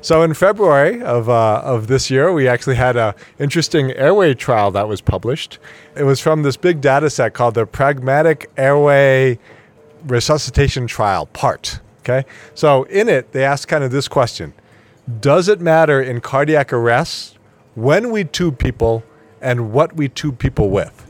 So in February of, uh, of this year, we actually had an interesting airway trial that was published. It was from this big data set called the Pragmatic Airway Resuscitation Trial, PART. Okay, so in it, they asked kind of this question Does it matter in cardiac arrest when we tube people and what we tube people with?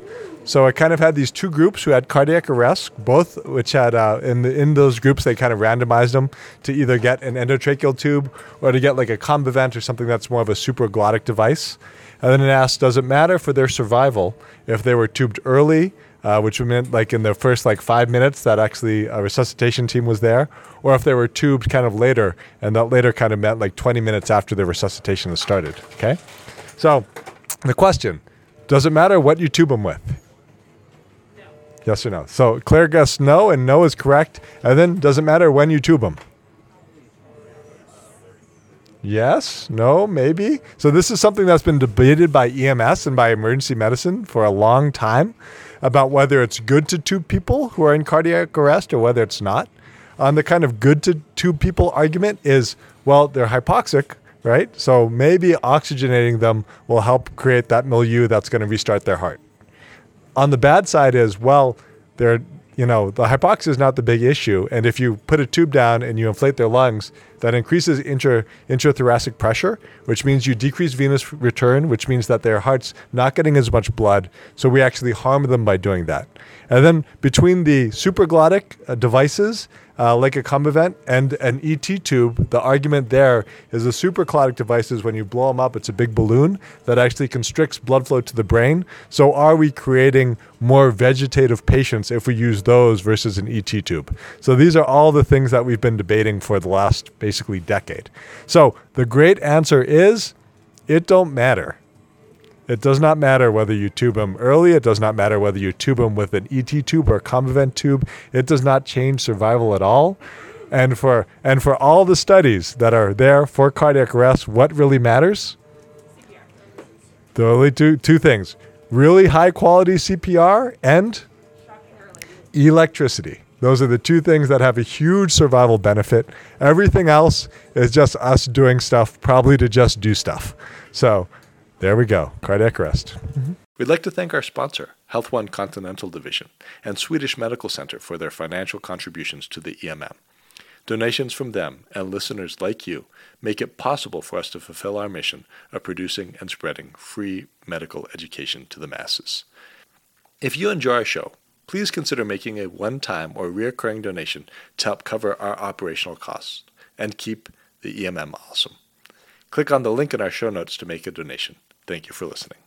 So I kind of had these two groups who had cardiac arrest, both which had uh, in the, in those groups they kind of randomized them to either get an endotracheal tube or to get like a Combivent or something that's more of a supraglottic device. And then it asked, does it matter for their survival if they were tubed early, uh, which meant like in the first like five minutes that actually a resuscitation team was there, or if they were tubed kind of later, and that later kind of meant like 20 minutes after the resuscitation has started. Okay, so the question: Does it matter what you tube them with? Yes or no? So Claire guessed no, and no is correct. And then does it matter when you tube them? Yes, no, maybe. So this is something that's been debated by EMS and by emergency medicine for a long time about whether it's good to tube people who are in cardiac arrest or whether it's not. On um, the kind of good to tube people argument is, well, they're hypoxic, right? So maybe oxygenating them will help create that milieu that's going to restart their heart. On the bad side is, well, they're you know, the hypoxia is not the big issue. And if you put a tube down and you inflate their lungs, that increases intra, intrathoracic pressure, which means you decrease venous return, which means that their heart's not getting as much blood. So we actually harm them by doing that. And then between the supraglottic uh, devices, uh, like a Combivent and an ET tube, the argument there is the supraglottic devices, when you blow them up, it's a big balloon that actually constricts blood flow to the brain. So are we creating more vegetative patients if we use those versus an ET tube? So these are all the things that we've been debating for the last basically decade. So the great answer is it don't matter. It does not matter whether you tube them early. It does not matter whether you tube them with an ET tube or a Combivent tube. It does not change survival at all. And for and for all the studies that are there for cardiac arrest, what really matters? The only two two things: really high quality CPR and electricity. Those are the two things that have a huge survival benefit. Everything else is just us doing stuff, probably to just do stuff. So there we go. Cardiac arrest. Mm-hmm. We'd like to thank our sponsor, Health One Continental Division, and Swedish Medical Center for their financial contributions to the EMM. Donations from them and listeners like you make it possible for us to fulfill our mission of producing and spreading free medical education to the masses. If you enjoy our show, please consider making a one time or recurring donation to help cover our operational costs and keep the EMM awesome. Click on the link in our show notes to make a donation. Thank you for listening.